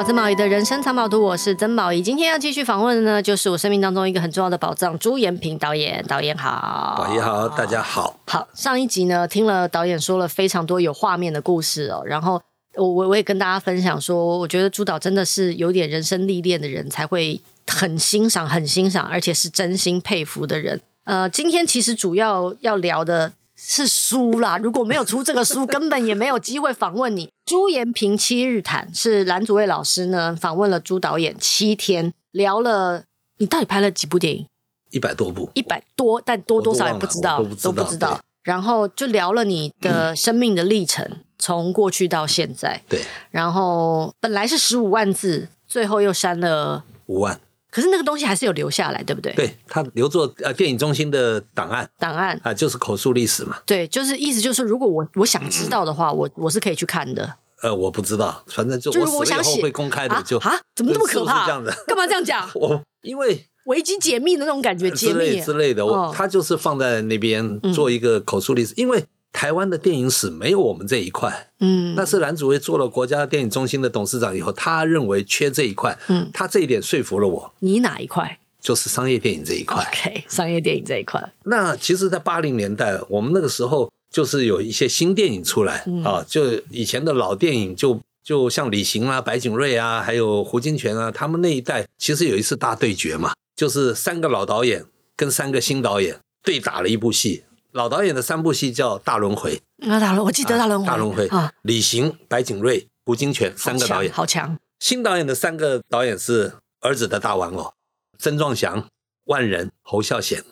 到曾宝仪的人生藏宝图，我是曾宝仪。今天要继续访问的呢，就是我生命当中一个很重要的宝藏——朱延平导演。导演好，宝仪好，大家好。好，上一集呢，听了导演说了非常多有画面的故事哦。然后我我我也跟大家分享说，我觉得朱导真的是有点人生历练的人才会很欣赏、很欣赏，而且是真心佩服的人。呃，今天其实主要要聊的。是书啦，如果没有出这个书，根本也没有机会访问你。朱延平七日谈是蓝祖蔚老师呢访问了朱导演七天，聊了你到底拍了几部电影？一百多部，一百多，但多多少也不知道，都不知道。然后就聊了你的生命的历程，嗯、从过去到现在。对。然后本来是十五万字，最后又删了五万。可是那个东西还是有留下来，对不对？对，它留作呃电影中心的档案，档案啊，就是口述历史嘛。对，就是意思就是，如果我我想知道的话，嗯、我我是可以去看的。呃，我不知道，反正就我死了以后会公开的，就啊，怎么那么可怕？是是这样的，干嘛这样讲？我因为维基解密的那种感觉，解密之类的，我他就是放在那边做一个口述历史，嗯、因为。台湾的电影史没有我们这一块，嗯，但是蓝祖蔚做了国家电影中心的董事长以后，他认为缺这一块，嗯，他这一点说服了我。你哪一块？就是商业电影这一块。OK，商业电影这一块。那其实，在八零年代，我们那个时候就是有一些新电影出来、嗯、啊，就以前的老电影就，就就像李行啊、白景瑞啊，还有胡金铨啊，他们那一代其实有一次大对决嘛，就是三个老导演跟三个新导演对打了一部戏。老导演的三部戏叫《大轮回》啊，大轮我记得大轮回，大轮回。啊，李行、白景瑞、胡金铨三个导演，好强。新导演的三个导演是儿子的大玩偶，曾壮祥、万人、侯孝贤，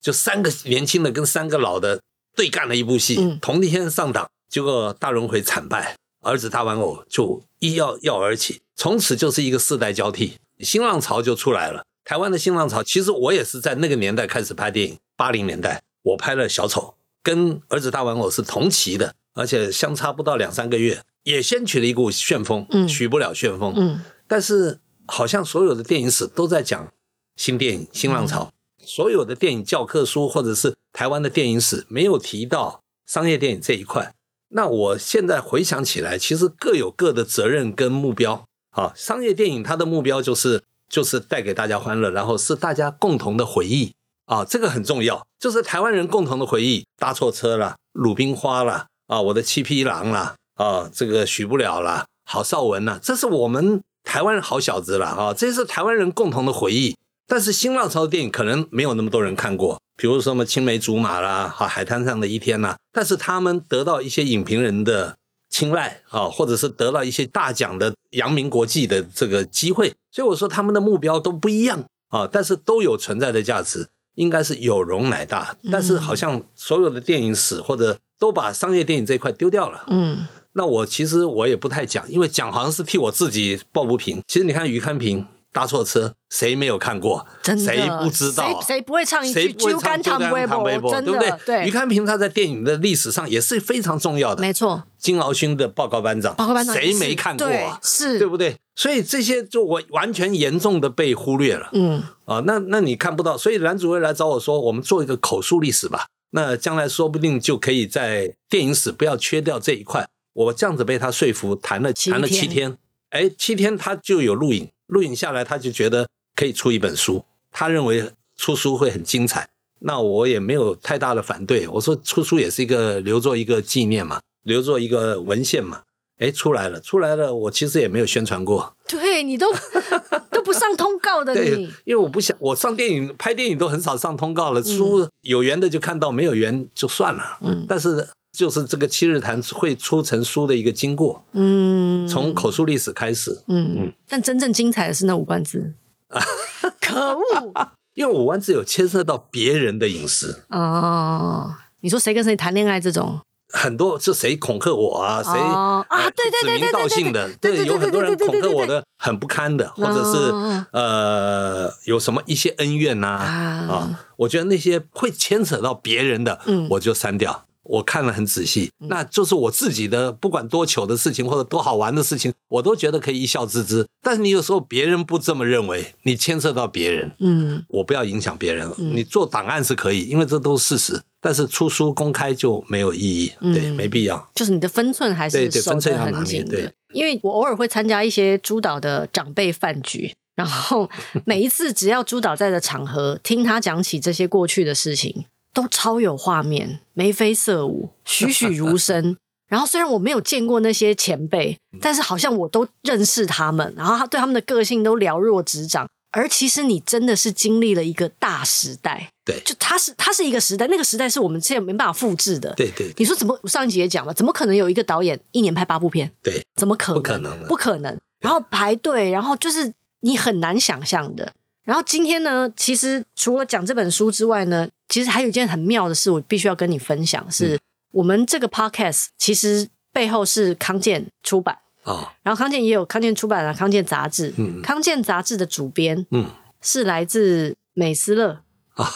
就三个年轻的跟三个老的对干了一部戏，嗯、同一天上档，结果大轮回惨败，儿子大玩偶就一跃跃而起，从此就是一个世代交替，新浪潮就出来了。台湾的新浪潮，其实我也是在那个年代开始拍电影，八零年代。我拍了小丑，跟儿子大玩偶是同期的，而且相差不到两三个月，也掀起了一股旋风，嗯，许不了旋风，嗯。但是好像所有的电影史都在讲新电影、新浪潮，嗯、所有的电影教科书或者是台湾的电影史没有提到商业电影这一块。那我现在回想起来，其实各有各的责任跟目标。啊，商业电影它的目标就是就是带给大家欢乐，然后是大家共同的回忆。啊，这个很重要，就是台湾人共同的回忆，搭错车了，鲁冰花了，啊，我的七匹狼了，啊，这个许不了了，郝邵文呐，这是我们台湾人好小子了啊，这是台湾人共同的回忆。但是新浪潮的电影可能没有那么多人看过，比如说什么青梅竹马啦，啊，海滩上的一天呐，但是他们得到一些影评人的青睐啊，或者是得到一些大奖的扬名国际的这个机会，所以我说他们的目标都不一样啊，但是都有存在的价值。应该是有容乃大，但是好像所有的电影史或者都把商业电影这一块丢掉了。嗯，那我其实我也不太讲，因为讲好像是替我自己抱不平。其实你看于康平搭错车，谁没有看过？真的，谁不知道？谁谁不会唱一句？谁不会唱？就干唐微博，对不对？对。余康平他在电影的历史上也是非常重要的。没错。金鳌勋的报告班长，报告班长谁没看过？是，对不对？所以这些就我完全严重的被忽略了，嗯啊，那那你看不到，所以蓝祖蔚来找我说，我们做一个口述历史吧，那将来说不定就可以在电影史不要缺掉这一块。我这样子被他说服，谈了谈了七天，哎，七天他就有录影，录影下来他就觉得可以出一本书，他认为出书会很精彩，那我也没有太大的反对，我说出书也是一个留作一个纪念嘛，留作一个文献嘛。哎，出来了，出来了！我其实也没有宣传过，对你都 都不上通告的你，对，因为我不想，我上电影拍电影都很少上通告了，书有缘的就看到，没有缘就算了。嗯，但是就是这个七日谈会出成书的一个经过，嗯，从口述历史开始，嗯嗯，但真正精彩的是那五万字啊，可恶！因为五万字有牵涉到别人的隐私哦，你说谁跟谁谈恋爱这种？很多是谁恐吓我啊？谁啊？对对对，指名道姓的，对，有很多人恐吓我的很不堪的，或者是呃，有什么一些恩怨呐啊？我觉得那些会牵扯到别人的，我就删掉。我看了很仔细，那就是我自己的，不管多糗的事情或者多好玩的事情，我都觉得可以一笑置之。但是你有时候别人不这么认为，你牵涉到别人，嗯，我不要影响别人了。你做档案是可以，因为这都是事实。但是出书公开就没有意义，对，没必要。就是你的分寸还是对对分寸要拿捏，对。因为我偶尔会参加一些朱导的长辈饭局，然后 每一次只要朱导在的场合，听他讲起这些过去的事情，都超有画面，眉飞色舞，栩栩如生。然后虽然我没有见过那些前辈，但是好像我都认识他们，然后他对他们的个性都了若指掌。而其实你真的是经历了一个大时代，对，就他是他是一个时代，那个时代是我们现在没办法复制的，对，对对。你说怎么？上一集也讲了，怎么可能有一个导演一年拍八部片？对，怎么可能？不可能，不可能。然后排队，然后就是你很难想象的。然后今天呢，其实除了讲这本书之外呢，其实还有一件很妙的事，我必须要跟你分享，是我们这个 podcast 其实背后是康健出版。哦，然后康健也有康健出版啊康健杂志，嗯，康健杂志的主编，嗯，是来自美斯乐啊，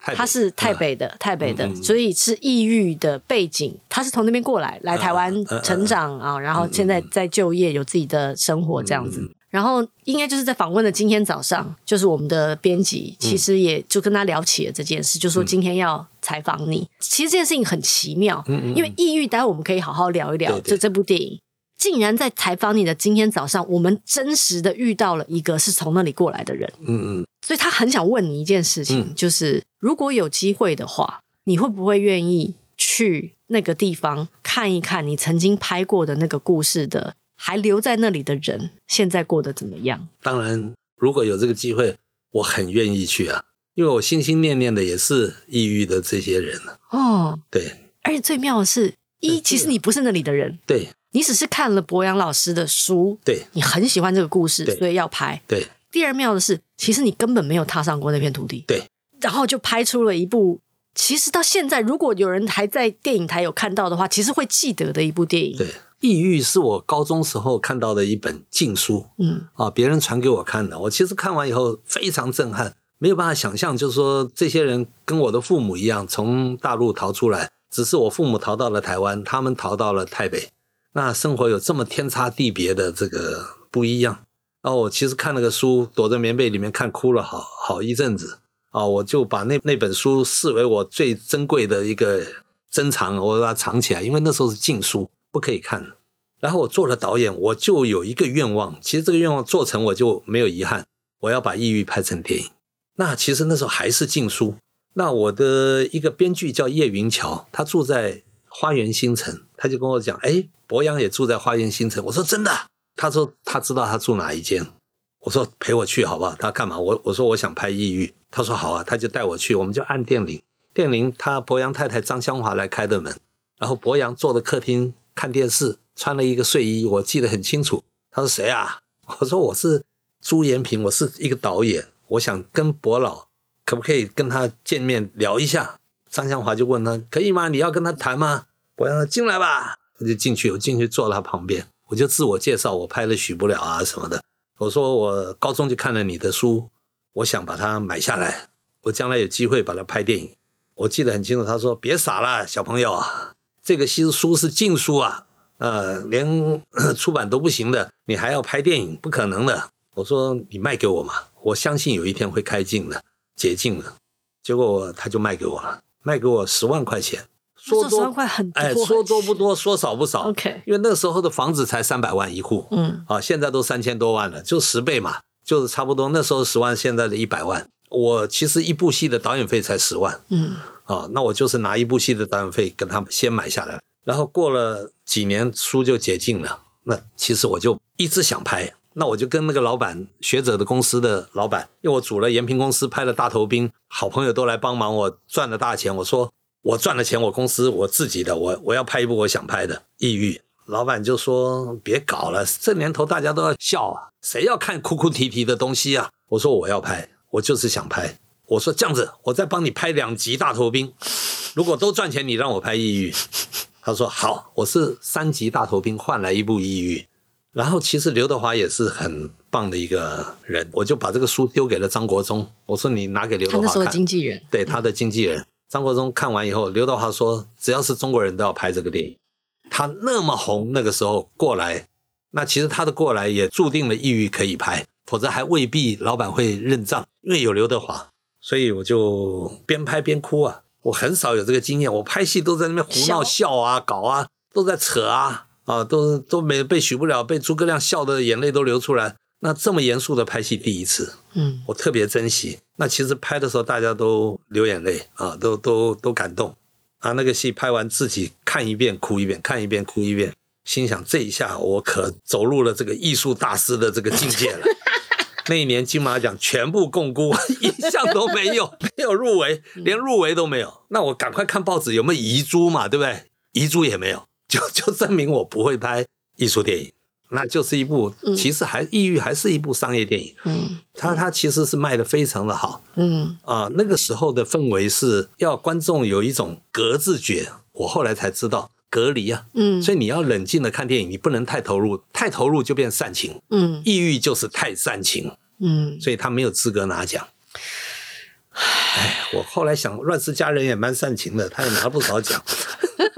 他是台北的，台北的，所以是异域的背景，他是从那边过来，来台湾成长啊，然后现在在就业，有自己的生活这样子。然后应该就是在访问的今天早上，就是我们的编辑其实也就跟他聊起了这件事，就说今天要采访你。其实这件事情很奇妙，因为异域，待会我们可以好好聊一聊，就这部电影。竟然在采访你的今天早上，我们真实的遇到了一个是从那里过来的人。嗯嗯，所以他很想问你一件事情，嗯、就是如果有机会的话，你会不会愿意去那个地方看一看你曾经拍过的那个故事的还留在那里的人现在过得怎么样？当然，如果有这个机会，我很愿意去啊，因为我心心念念的也是抑郁的这些人哦，对，而且最妙的是，一其实你不是那里的人，对。你只是看了博洋老师的书，对，你很喜欢这个故事，所以要拍。对，第二妙的是，其实你根本没有踏上过那片土地，对，然后就拍出了一部，其实到现在，如果有人还在电影台有看到的话，其实会记得的一部电影。对，《异域》是我高中时候看到的一本禁书，嗯，啊，别人传给我看的，我其实看完以后非常震撼，没有办法想象，就是说这些人跟我的父母一样，从大陆逃出来，只是我父母逃到了台湾，他们逃到了台北。那生活有这么天差地别的这个不一样，然后我其实看那个书，躲在棉被里面看，哭了好好一阵子。啊！我就把那那本书视为我最珍贵的一个珍藏，我把它藏起来，因为那时候是禁书，不可以看。然后我做了导演，我就有一个愿望，其实这个愿望做成，我就没有遗憾，我要把《抑郁》拍成电影。那其实那时候还是禁书。那我的一个编剧叫叶云桥，他住在花园新城，他就跟我讲，哎。博洋也住在花园新城，我说真的，他说他知道他住哪一间，我说陪我去好不好？他干嘛？我我说我想拍抑郁，他说好啊，他就带我去，我们就按电铃，电铃他博洋太太张香华来开的门，然后博洋坐在客厅看电视，穿了一个睡衣，我记得很清楚。他说谁啊？我说我是朱延平，我是一个导演，我想跟博老可不可以跟他见面聊一下？张香华就问他可以吗？你要跟他谈吗？博洋说进来吧。他就进去，我进去坐他旁边，我就自我介绍，我拍了《许不了》啊什么的。我说我高中就看了你的书，我想把它买下来，我将来有机会把它拍电影。我记得很清楚，他说别傻了，小朋友，这个新书是禁书啊，呃，连出版都不行的，你还要拍电影，不可能的。我说你卖给我嘛，我相信有一天会开禁的，解禁的。结果他就卖给我了，卖给我十万块钱。说多很多，哎，说多不多，说少不少。OK，因为那时候的房子才三百万一户，嗯，啊，现在都三千多万了，就十倍嘛，就是差不多。那时候十万，现在的一百万。我其实一部戏的导演费才十万，嗯，啊，那我就是拿一部戏的导演费跟他们先买下来，然后过了几年书就解禁了。那其实我就一直想拍，那我就跟那个老板学者的公司的老板，因为我组了延平公司，拍了大头兵，好朋友都来帮忙，我赚了大钱。我说。我赚了钱，我公司我自己的，我我要拍一部我想拍的《抑郁》。老板就说：“别搞了，这年头大家都要笑啊，谁要看哭哭啼啼的东西啊？”我说：“我要拍，我就是想拍。”我说：“这样子，我再帮你拍两集《大头兵》，如果都赚钱，你让我拍《抑郁》。”他说：“好，我是三集《大头兵》换来一部《抑郁》。”然后其实刘德华也是很棒的一个人，我就把这个书丢给了张国忠。我说：“你拿给刘德华看。”他的经纪人，对他的经纪人。张国忠看完以后，刘德华说：“只要是中国人都要拍这个电影。”他那么红，那个时候过来，那其实他的过来也注定了抑郁可以拍，否则还未必老板会认账。因为有刘德华，所以我就边拍边哭啊！我很少有这个经验，我拍戏都在那边胡闹笑啊、搞啊，都在扯啊啊，都都没被许不了，被诸葛亮笑的眼泪都流出来。那这么严肃的拍戏第一次，嗯，我特别珍惜。那其实拍的时候大家都流眼泪啊，都都都感动啊。那个戏拍完自己看一遍哭一遍，看一遍哭一遍，心想这一下我可走入了这个艺术大师的这个境界了。那一年金马奖全部共估，一项都没有，没有入围，连入围都没有。那我赶快看报纸有没有遗珠嘛，对不对？遗珠也没有，就就证明我不会拍艺术电影。那就是一部，其实还《抑郁》还是一部商业电影。嗯，它它其实是卖的非常的好。嗯啊，那个时候的氛围是要观众有一种格自觉。我后来才知道隔离啊。嗯，所以你要冷静的看电影，你不能太投入，太投入就变煽情。嗯，抑郁就是太煽情。嗯，所以他没有资格拿奖。哎，我后来想，《乱世佳人》也蛮煽情的，他也拿不少奖。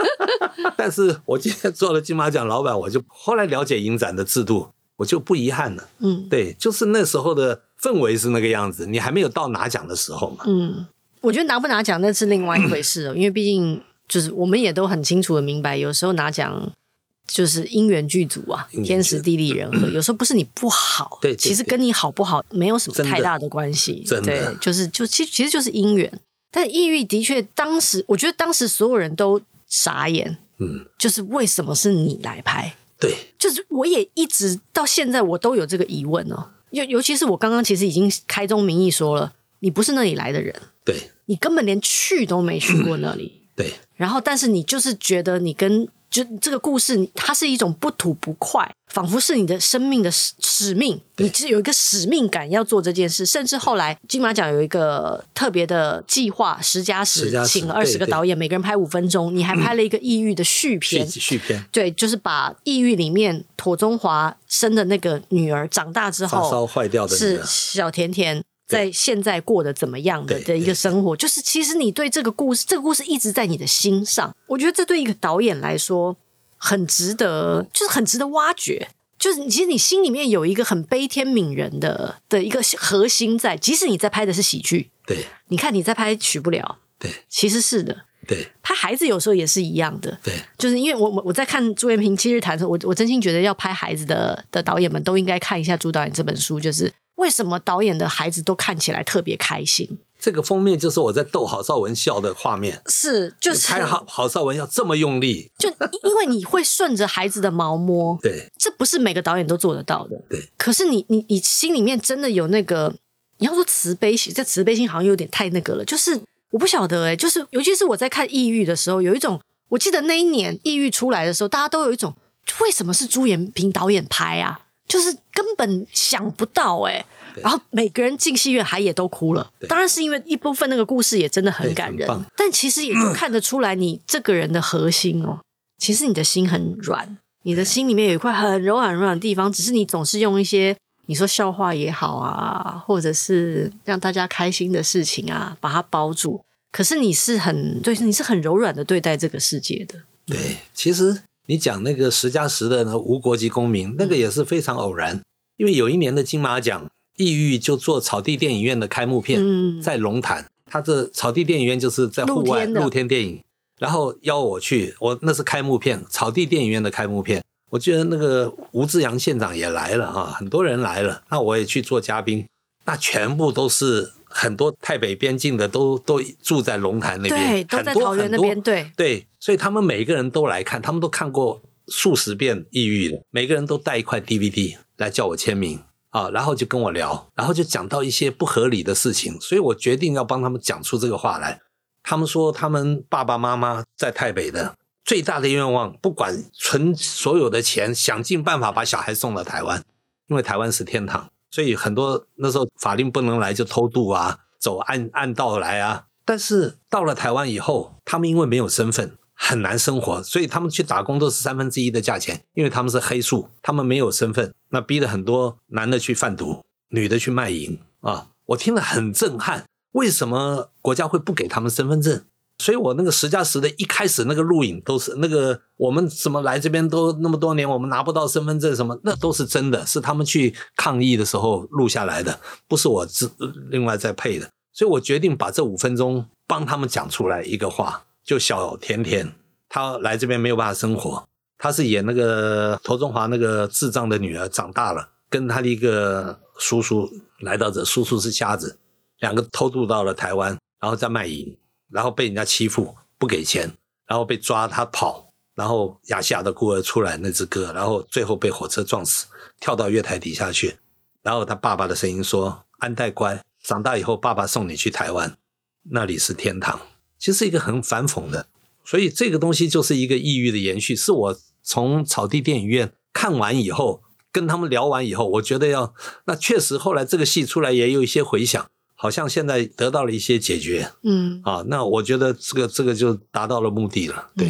但是我今天做了金马奖老板，我就后来了解影展的制度，我就不遗憾了。嗯，对，就是那时候的氛围是那个样子，你还没有到拿奖的时候嘛。嗯，我觉得拿不拿奖那是另外一回事哦，因为毕竟就是我们也都很清楚的明白，有时候拿奖。就是因缘具足啊，天时地利人和。有时候不是你不好，对，其实跟你好不好没有什么太大的关系。对，就是就其其实就是因缘。但抑郁的确，当时我觉得当时所有人都傻眼，嗯，就是为什么是你来拍？对，就是我也一直到现在我都有这个疑问哦。尤尤其是我刚刚其实已经开宗明义说了，你不是那里来的人，对，你根本连去都没去过那里，对。然后，但是你就是觉得你跟。就这个故事，它是一种不吐不快，仿佛是你的生命的使使命，你是有一个使命感要做这件事。甚至后来金马奖有一个特别的计划，十加十，请了二十个导演，每个人拍五分钟。你还拍了一个《抑郁》的续篇，续续篇，对，就是把《抑郁》里面庹宗华生的那个女儿长大之后发烧坏掉的是小甜甜。在现在过得怎么样的的一个生活，就是其实你对这个故事，这个故事一直在你的心上。我觉得这对一个导演来说很值得，就是很值得挖掘。就是其实你心里面有一个很悲天悯人的的一个核心在，即使你在拍的是喜剧，对，你看你在拍取不了，对，其实是的，对，拍孩子有时候也是一样的，对，就是因为我我我在看朱延平七日谈的时候，我我真心觉得要拍孩子的的导演们都应该看一下朱导演这本书，就是。为什么导演的孩子都看起来特别开心？这个封面就是我在逗郝邵文笑的画面，是就是拍郝郝邵文要这么用力，就因为你会顺着孩子的毛摸，对，这不是每个导演都做得到的，对。可是你你你心里面真的有那个，你要说慈悲心，这慈悲心好像有点太那个了。就是我不晓得哎、欸，就是尤其是我在看《抑郁》的时候，有一种，我记得那一年《抑郁》出来的时候，大家都有一种，为什么是朱延平导演拍啊？就是根本想不到哎、欸。然后每个人进戏院还也都哭了，当然是因为一部分那个故事也真的很感人，但其实也就看得出来你这个人的核心哦，其实你的心很软，你的心里面有一块很柔软很软的地方，只是你总是用一些你说笑话也好啊，或者是让大家开心的事情啊，把它包住。可是你是很对，你是很柔软的对待这个世界的。对，其实你讲那个十加十的呢，无国籍公民，那个也是非常偶然，因为有一年的金马奖。异域就做草地电影院的开幕片，在龙潭，他这草地电影院就是在户外露天电影，然后邀我去，我那是开幕片，草地电影院的开幕片，我记得那个吴志阳县长也来了啊，很多人来了，那我也去做嘉宾，那全部都是很多泰北边境的都都住在龙潭那边，对，都在桃园那边，对对，所以他们每一个人都来看，他们都看过数十遍异域的，每个人都带一块 DVD 来叫我签名。啊，然后就跟我聊，然后就讲到一些不合理的事情，所以我决定要帮他们讲出这个话来。他们说，他们爸爸妈妈在台北的最大的愿望，不管存所有的钱，想尽办法把小孩送到台湾，因为台湾是天堂。所以很多那时候法令不能来，就偷渡啊，走暗暗道来啊。但是到了台湾以后，他们因为没有身份。很难生活，所以他们去打工都是三分之一的价钱，因为他们是黑数，他们没有身份，那逼得很多男的去贩毒，女的去卖淫啊！我听了很震撼，为什么国家会不给他们身份证？所以我那个十加十的一开始那个录影都是那个我们怎么来这边都那么多年，我们拿不到身份证什么，那都是真的，是他们去抗议的时候录下来的，不是我自另外再配的，所以我决定把这五分钟帮他们讲出来一个话。就小甜甜，她来这边没有办法生活，她是演那个陶中华那个智障的女儿长大了，跟她的一个叔叔来到这，叔叔是瞎子，两个偷渡到了台湾，然后在卖淫，然后被人家欺负，不给钱，然后被抓，他跑，然后亚细亚的孤儿出来那只歌，然后最后被火车撞死，跳到月台底下去，然后他爸爸的声音说：“安太乖，长大以后爸爸送你去台湾，那里是天堂。”其实是一个很反讽的，所以这个东西就是一个抑郁的延续，是我。从草地电影院看完以后，跟他们聊完以后，我觉得要那确实后来这个戏出来也有一些回响，好像现在得到了一些解决。嗯，啊，那我觉得这个这个就达到了目的了。对，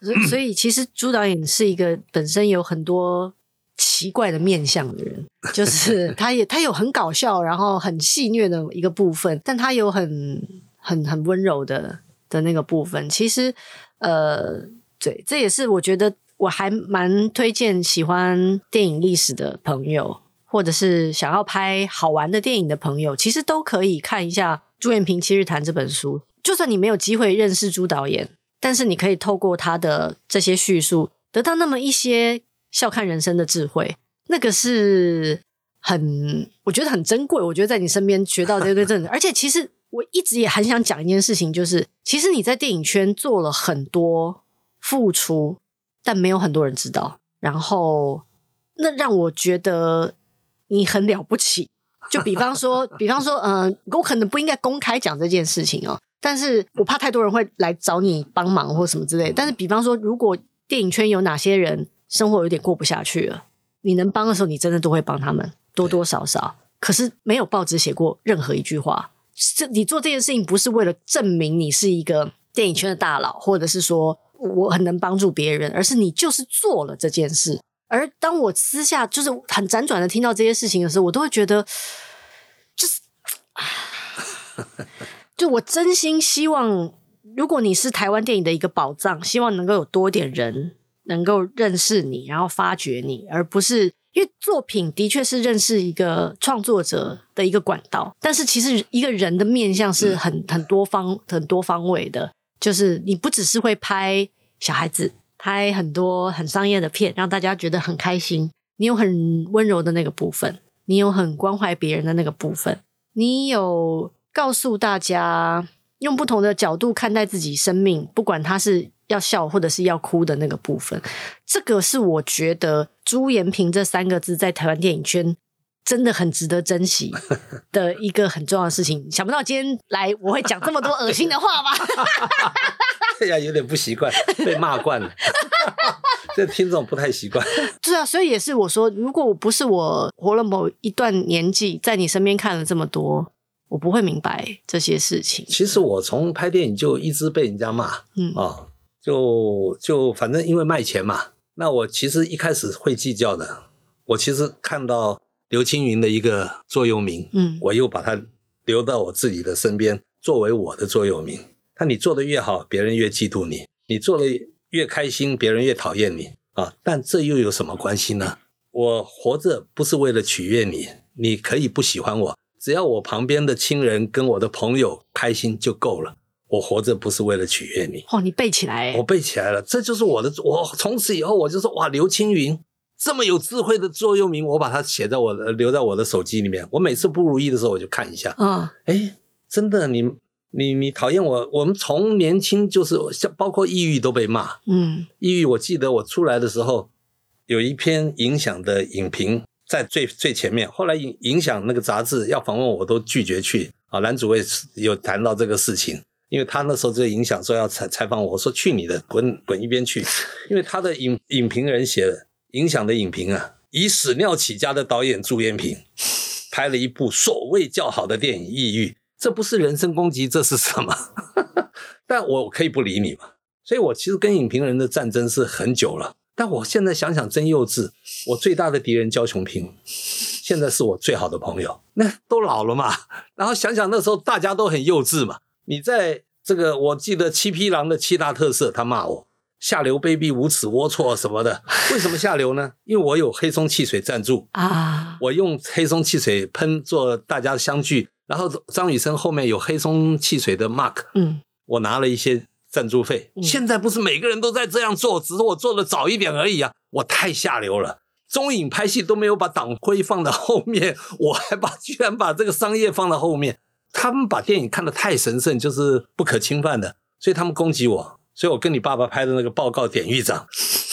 所嗯、所以其实朱导演是一个本身有很多奇怪的面相的人，就是 他也他有很搞笑，然后很戏谑的一个部分，但他有很很很温柔的的那个部分。其实，呃，对，这也是我觉得。我还蛮推荐喜欢电影历史的朋友，或者是想要拍好玩的电影的朋友，其实都可以看一下朱延平《七日谈》这本书。就算你没有机会认识朱导演，但是你可以透过他的这些叙述，得到那么一些笑看人生的智慧。那个是很，我觉得很珍贵。我觉得在你身边学到这个真的，而且其实我一直也很想讲一件事情，就是其实你在电影圈做了很多付出。但没有很多人知道，然后那让我觉得你很了不起。就比方说，比方说，嗯、呃，我可能不应该公开讲这件事情哦，但是我怕太多人会来找你帮忙或什么之类。但是，比方说，如果电影圈有哪些人生活有点过不下去了，你能帮的时候，你真的都会帮他们，多多少少。可是没有报纸写过任何一句话，这你做这件事情不是为了证明你是一个电影圈的大佬，或者是说。我很能帮助别人，而是你就是做了这件事。而当我私下就是很辗转的听到这些事情的时候，我都会觉得，就是，就我真心希望，如果你是台湾电影的一个宝藏，希望能够有多点人能够认识你，然后发掘你，而不是因为作品的确是认识一个创作者的一个管道，但是其实一个人的面向是很很多方很多方位的。就是你不只是会拍小孩子，拍很多很商业的片，让大家觉得很开心。你有很温柔的那个部分，你有很关怀别人的那个部分，你有告诉大家用不同的角度看待自己生命，不管他是要笑或者是要哭的那个部分。这个是我觉得朱延平这三个字在台湾电影圈。真的很值得珍惜 的一个很重要的事情。想不到今天来我会讲这么多恶心的话吧？对呀，有点不习惯，被骂惯了。这听众不太习惯。是啊，所以也是我说，如果我不是我活了某一段年纪，在你身边看了这么多，我不会明白这些事情。其实我从拍电影就一直被人家骂，嗯啊、哦，就就反正因为卖钱嘛。那我其实一开始会计较的，我其实看到。刘青云的一个座右铭，嗯，我又把它留到我自己的身边，作为我的座右铭。看你做的越好，别人越嫉妒你；你做的越开心，别人越讨厌你啊！但这又有什么关系呢？我活着不是为了取悦你，你可以不喜欢我，只要我旁边的亲人跟我的朋友开心就够了。我活着不是为了取悦你。哦，你背起来，我背起来了，这就是我的。我从此以后我就说，哇，刘青云。这么有智慧的座右铭，我把它写在我的留在我的手机里面。我每次不如意的时候，我就看一下。啊，哎，真的，你你你讨厌我？我们从年轻就是像包括抑郁都被骂。嗯，抑郁，我记得我出来的时候，有一篇影响的影评在最最前面。后来影影响那个杂志要访问我，我都拒绝去。啊，蓝主委有谈到这个事情，因为他那时候就影响说要采采访我，我说去你的，滚滚一边去，因为他的影影评人写的。影响的影评啊，以屎尿起家的导演朱延平 拍了一部所谓较好的电影《抑郁》，这不是人身攻击，这是什么？但我可以不理你嘛。所以我其实跟影评人的战争是很久了，但我现在想想真幼稚。我最大的敌人焦琼平，现在是我最好的朋友。那都老了嘛，然后想想那时候大家都很幼稚嘛。你在这个，我记得七匹狼的七大特色，他骂我。下流、卑鄙、无耻、龌龊什么的，为什么下流呢？因为我有黑松汽水赞助 啊，我用黑松汽水喷做大家的相聚，然后张雨生后面有黑松汽水的 mark，嗯，我拿了一些赞助费。嗯、现在不是每个人都在这样做，只是我做的早一点而已啊！我太下流了，中影拍戏都没有把党徽放到后面，我还把 居然把这个商业放到后面。他们把电影看得太神圣，就是不可侵犯的，所以他们攻击我。所以我跟你爸爸拍的那个报告典狱长，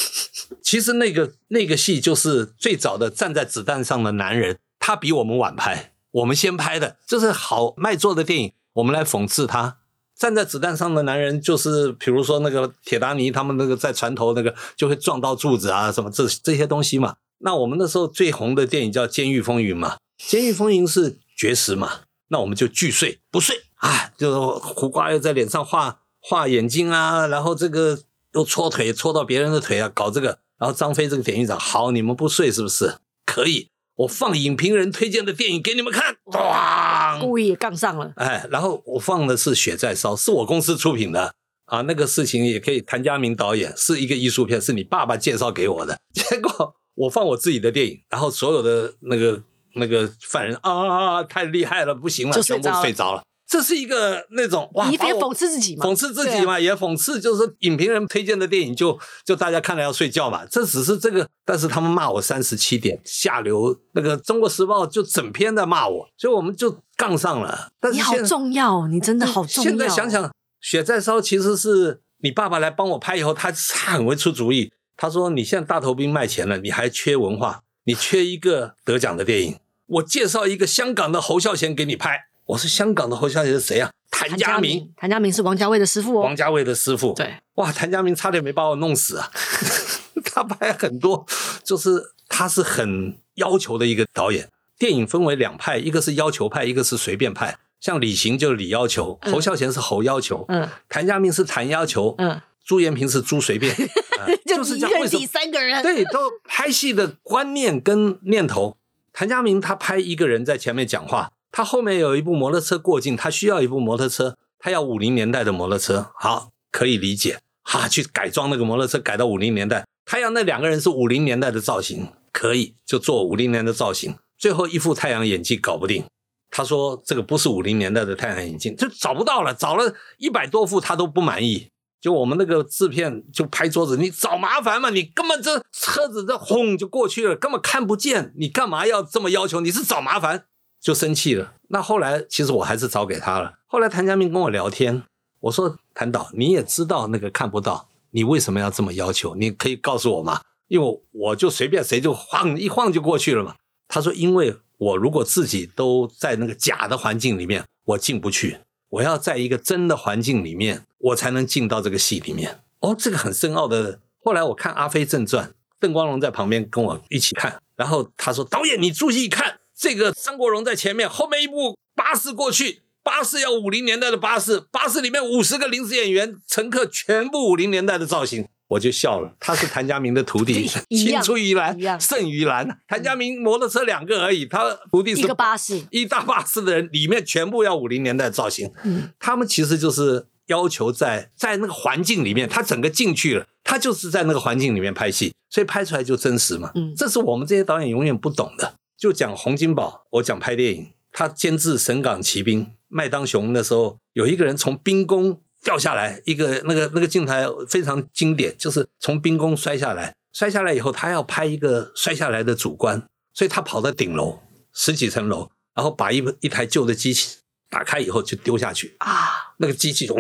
其实那个那个戏就是最早的站在子弹上的男人，他比我们晚拍，我们先拍的，这是好卖座的电影，我们来讽刺他。站在子弹上的男人，就是比如说那个铁达尼，他们那个在船头那个就会撞到柱子啊，什么这这些东西嘛。那我们那时候最红的电影叫《监狱风云》嘛，《监狱风云》是绝食嘛。那我们就拒睡不睡啊，就是胡瓜又在脸上画画眼睛啊，然后这个又搓腿搓到别人的腿啊，搞这个。然后张飞这个典狱长，好，你们不睡是不是？可以，我放影评人推荐的电影给你们看。哇，故意也杠上了。哎，然后我放的是《血在烧》，是我公司出品的啊。那个事情也可以，谭家明导演是一个艺术片，是你爸爸介绍给我的。结果我放我自己的电影，然后所有的那个。那个犯人啊，太厉害了，不行了，全部睡着了。这是一个那种哇，你别讽刺自己嘛，讽刺自己嘛，啊、也讽刺就是影评人推荐的电影就就大家看了要睡觉嘛。这只是这个，但是他们骂我三十七点下流，那个《中国时报》就整篇在骂我，所以我们就杠上了。但是你好重要，你真的好重要。现在想想，《血在烧》其实是你爸爸来帮我拍以后，他他很会出主意。他说：“你现在大头兵卖钱了，你还缺文化，你缺一个得奖的电影。”我介绍一个香港的侯孝贤给你拍。我是香港的侯孝贤是谁啊？谭家明。谭家明是王家卫的师傅哦。王家卫的师傅。对。哇，谭家明差点没把我弄死啊！他拍很多，就是他是很要求的一个导演。电影分为两派，一个是要求派，一个是随便派。像李行就是李要求，嗯、侯孝贤是侯要求，嗯，谭家明是谭要求，嗯，朱延平是朱随便，嗯、就是这样。为什么三个人？对，都拍戏的观念跟念头。谭家明他拍一个人在前面讲话，他后面有一部摩托车过境，他需要一部摩托车，他要五零年代的摩托车，好，可以理解，哈，去改装那个摩托车改到五零年代，他要那两个人是五零年代的造型，可以就做五零年的造型，最后一副太阳眼镜搞不定，他说这个不是五零年代的太阳眼镜，就找不到了，找了一百多副他都不满意。就我们那个制片就拍桌子，你找麻烦嘛？你根本这车子这轰就过去了，根本看不见，你干嘛要这么要求？你是找麻烦，就生气了。那后来其实我还是找给他了。后来谭家明跟我聊天，我说谭导，你也知道那个看不到，你为什么要这么要求？你可以告诉我吗？因为我就随便谁就晃一晃就过去了嘛。他说，因为我如果自己都在那个假的环境里面，我进不去。我要在一个真的环境里面，我才能进到这个戏里面。哦，这个很深奥的。后来我看《阿飞正传》，邓光荣在旁边跟我一起看，然后他说：“导演，你注意看，这个张国荣在前面，后面一部巴士过去，巴士要五零年代的巴士，巴士里面五十个临时演员，乘客全部五零年代的造型。”我就笑了，他是谭家明的徒弟，青出于蓝胜于蓝。谭家明摩托车两个而已，他徒弟是一个巴士，一大巴士的人，里面全部要五零年代造型。嗯，他们其实就是要求在在那个环境里面，他整个进去了，他就是在那个环境里面拍戏，所以拍出来就真实嘛。嗯，这是我们这些导演永远不懂的。就讲洪金宝，我讲拍电影，他监制《神港奇兵》，麦当雄那时候，有一个人从冰宫。掉下来一个那个那个镜头非常经典，就是从冰宫摔下来，摔下来以后他要拍一个摔下来的主观，所以他跑到顶楼十几层楼，然后把一一台旧的机器打开以后就丢下去啊，那个机器咚，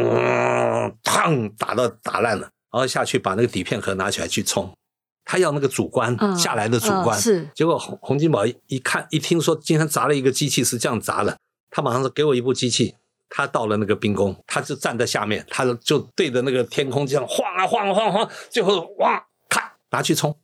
砰打到打烂了，然后下去把那个底片盒拿起来去冲，他要那个主观、嗯、下来的主观，嗯、是。结果洪洪金宝一看一听说今天砸了一个机器是这样砸的，他马上说给我一部机器。他到了那个冰宫，他就站在下面，他就对着那个天空这样晃啊晃啊晃啊晃，最后哇，咔拿去冲，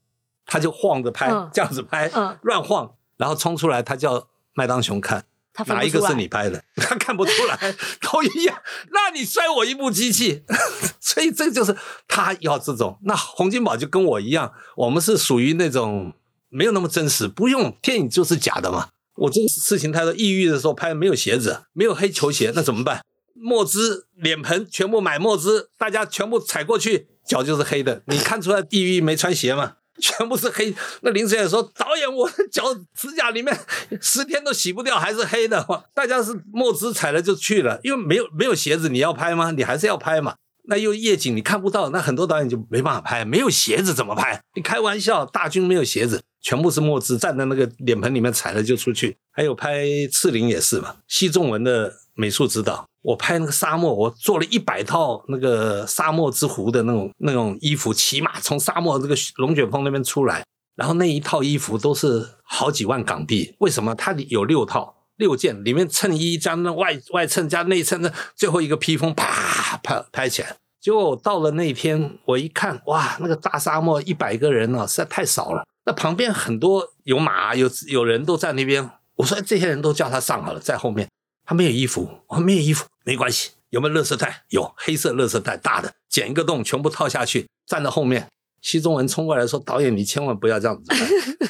他就晃着拍，嗯、这样子拍，嗯、乱晃，然后冲出来，他叫麦当雄看，哪一个是你拍的？他看不出来，都一样。那你摔我一部机器，所以这就是他要这种。那洪金宝就跟我一样，我们是属于那种没有那么真实，不用电影就是假的嘛。我这个事情，他说抑郁的时候拍没有鞋子，没有黑球鞋，那怎么办？墨汁脸盆全部买墨汁，大家全部踩过去，脚就是黑的。你看出来抑郁没穿鞋吗？全部是黑。那临时演员说：“导演，我的脚指甲里面十天都洗不掉，还是黑的。”大家是墨汁踩了就去了，因为没有没有鞋子，你要拍吗？你还是要拍嘛。那又夜景你看不到，那很多导演就没办法拍，没有鞋子怎么拍？你开玩笑，大军没有鞋子，全部是墨汁，站在那个脸盆里面踩了就出去。还有拍赤林也是嘛，奚仲文的美术指导，我拍那个沙漠，我做了一百套那个沙漠之狐的那种那种衣服，骑马从沙漠这个龙卷风那边出来，然后那一套衣服都是好几万港币。为什么？它有六套。六件里面衬衣加那外外衬加内衬的最后一个披风，啪拍拍起来。结果我到了那天，我一看，哇，那个大沙漠一百个人啊，实在太少了。那旁边很多有马有有人都在那边。我说这些人都叫他上好了，在后面。他没有衣服，我说没有衣服没关系。有没有垃圾袋？有黑色垃圾袋大的，剪一个洞，全部套下去，站在后面。奚仲文冲过来说：“导演，你千万不要这样子，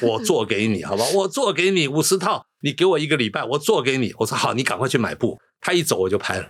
我做给你，好吧？我做给你五十套，你给我一个礼拜，我做给你。”我说：“好，你赶快去买布。”他一走我就拍了。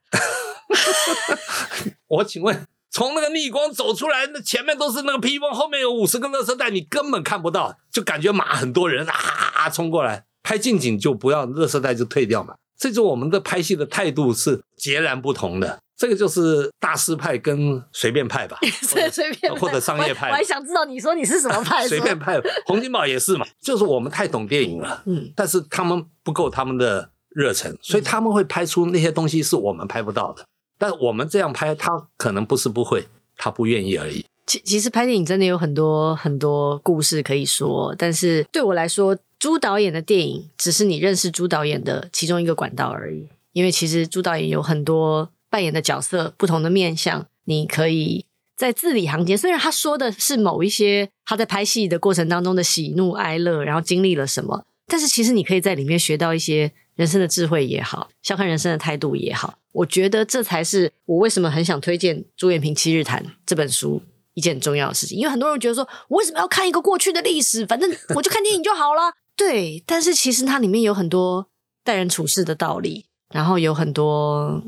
我请问，从那个逆光走出来，那前面都是那个披风，后面有五十个垃圾袋，你根本看不到，就感觉马很多人啊啊冲过来。拍近景就不要垃圾袋就退掉嘛。这就我们的拍戏的态度是截然不同的。这个就是大师派跟随便派吧，随随便或者商业派我。我还想知道你说你是什么派？随便派，洪金宝也是嘛。就是我们太懂电影了，嗯，但是他们不够他们的热忱，所以他们会拍出那些东西是我们拍不到的。但我们这样拍，他可能不是不会，他不愿意而已。其其实拍电影真的有很多很多故事可以说，但是对我来说，朱导演的电影只是你认识朱导演的其中一个管道而已。因为其实朱导演有很多。扮演的角色不同的面向，你可以在字里行间。虽然他说的是某一些他在拍戏的过程当中的喜怒哀乐，然后经历了什么，但是其实你可以在里面学到一些人生的智慧也好，笑看人生的态度也好。我觉得这才是我为什么很想推荐朱延平《七日谈》这本书一件很重要的事情。因为很多人觉得说，我为什么要看一个过去的历史？反正我就看电影就好了。对，但是其实它里面有很多待人处事的道理，然后有很多。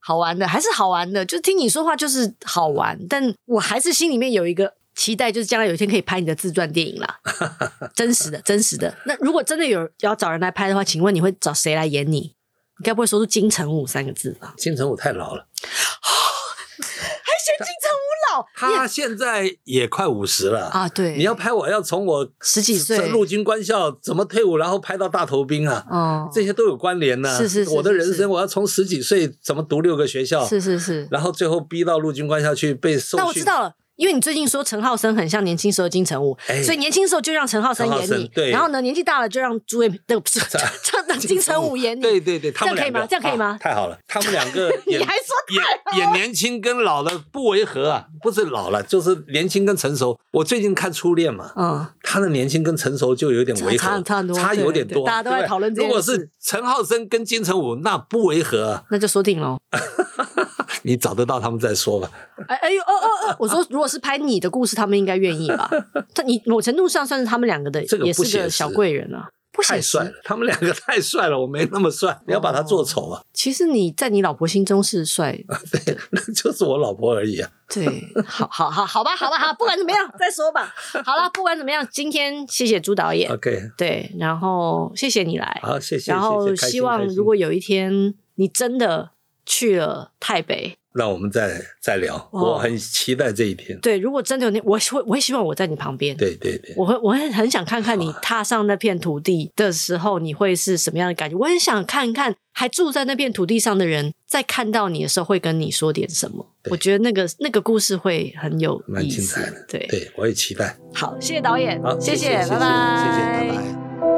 好玩的还是好玩的，就听你说话就是好玩，但我还是心里面有一个期待，就是将来有一天可以拍你的自传电影啦，真实的，真实的。那如果真的有要找人来拍的话，请问你会找谁来演你？你该不会说出金城武三个字吧？金城武太老了。金城武老，他现在也快五十了啊！对，你要拍我要从我十几岁陆军官校怎么退伍，然后拍到大头兵啊，哦，这些都有关联呢。是是是，我的人生我要从十几岁怎么读六个学校，是是是，然后最后逼到陆军官校去被受训。那我知道了。因为你最近说陈浩森很像年轻时候金城武，欸、所以年轻时候就让陈浩森演你，对，然后呢，年纪大了就让朱延平，对，不是，让金城武演你，对对对，这样可以吗？这样可以吗？啊、太好了，他们两个，你还说演演年轻跟老了不违和啊？不是老了，就是年轻跟成熟。我最近看初恋嘛，嗯，他的年轻跟成熟就有点违和，差差很多，差有点多，大家都在讨论这个。如果是陈浩森跟金城武，那不违和、啊，那就说定了。你找得到他们再说吧。哎哎呦哦哦哦！我说，如果是拍你的故事，他们应该愿意吧？他你某程度上算是他们两个的，这个不也是个小贵人啊。不太帅了，他们两个太帅了，我没那么帅。你要把他做丑啊？其实你在你老婆心中是帅，对，那就是我老婆而已啊。对，好好好好吧，好吧，好，不管怎么样，再说吧。好了，不管怎么样，今天谢谢朱导演。OK，对，然后谢谢你来，好，谢谢。然后希望如果有一天你真的。去了台北，让我们再再聊。哦、我很期待这一天。对，如果真的有那，我会我会希望我在你旁边。对对对，我会我会很想看看你踏上那片土地的时候，你会是什么样的感觉？我很想看看还住在那片土地上的人，在看到你的时候会跟你说点什么。我觉得那个那个故事会很有。蛮精彩的。对对，我也期待。好，谢谢导演，好，谢谢拜拜，谢谢，拜拜。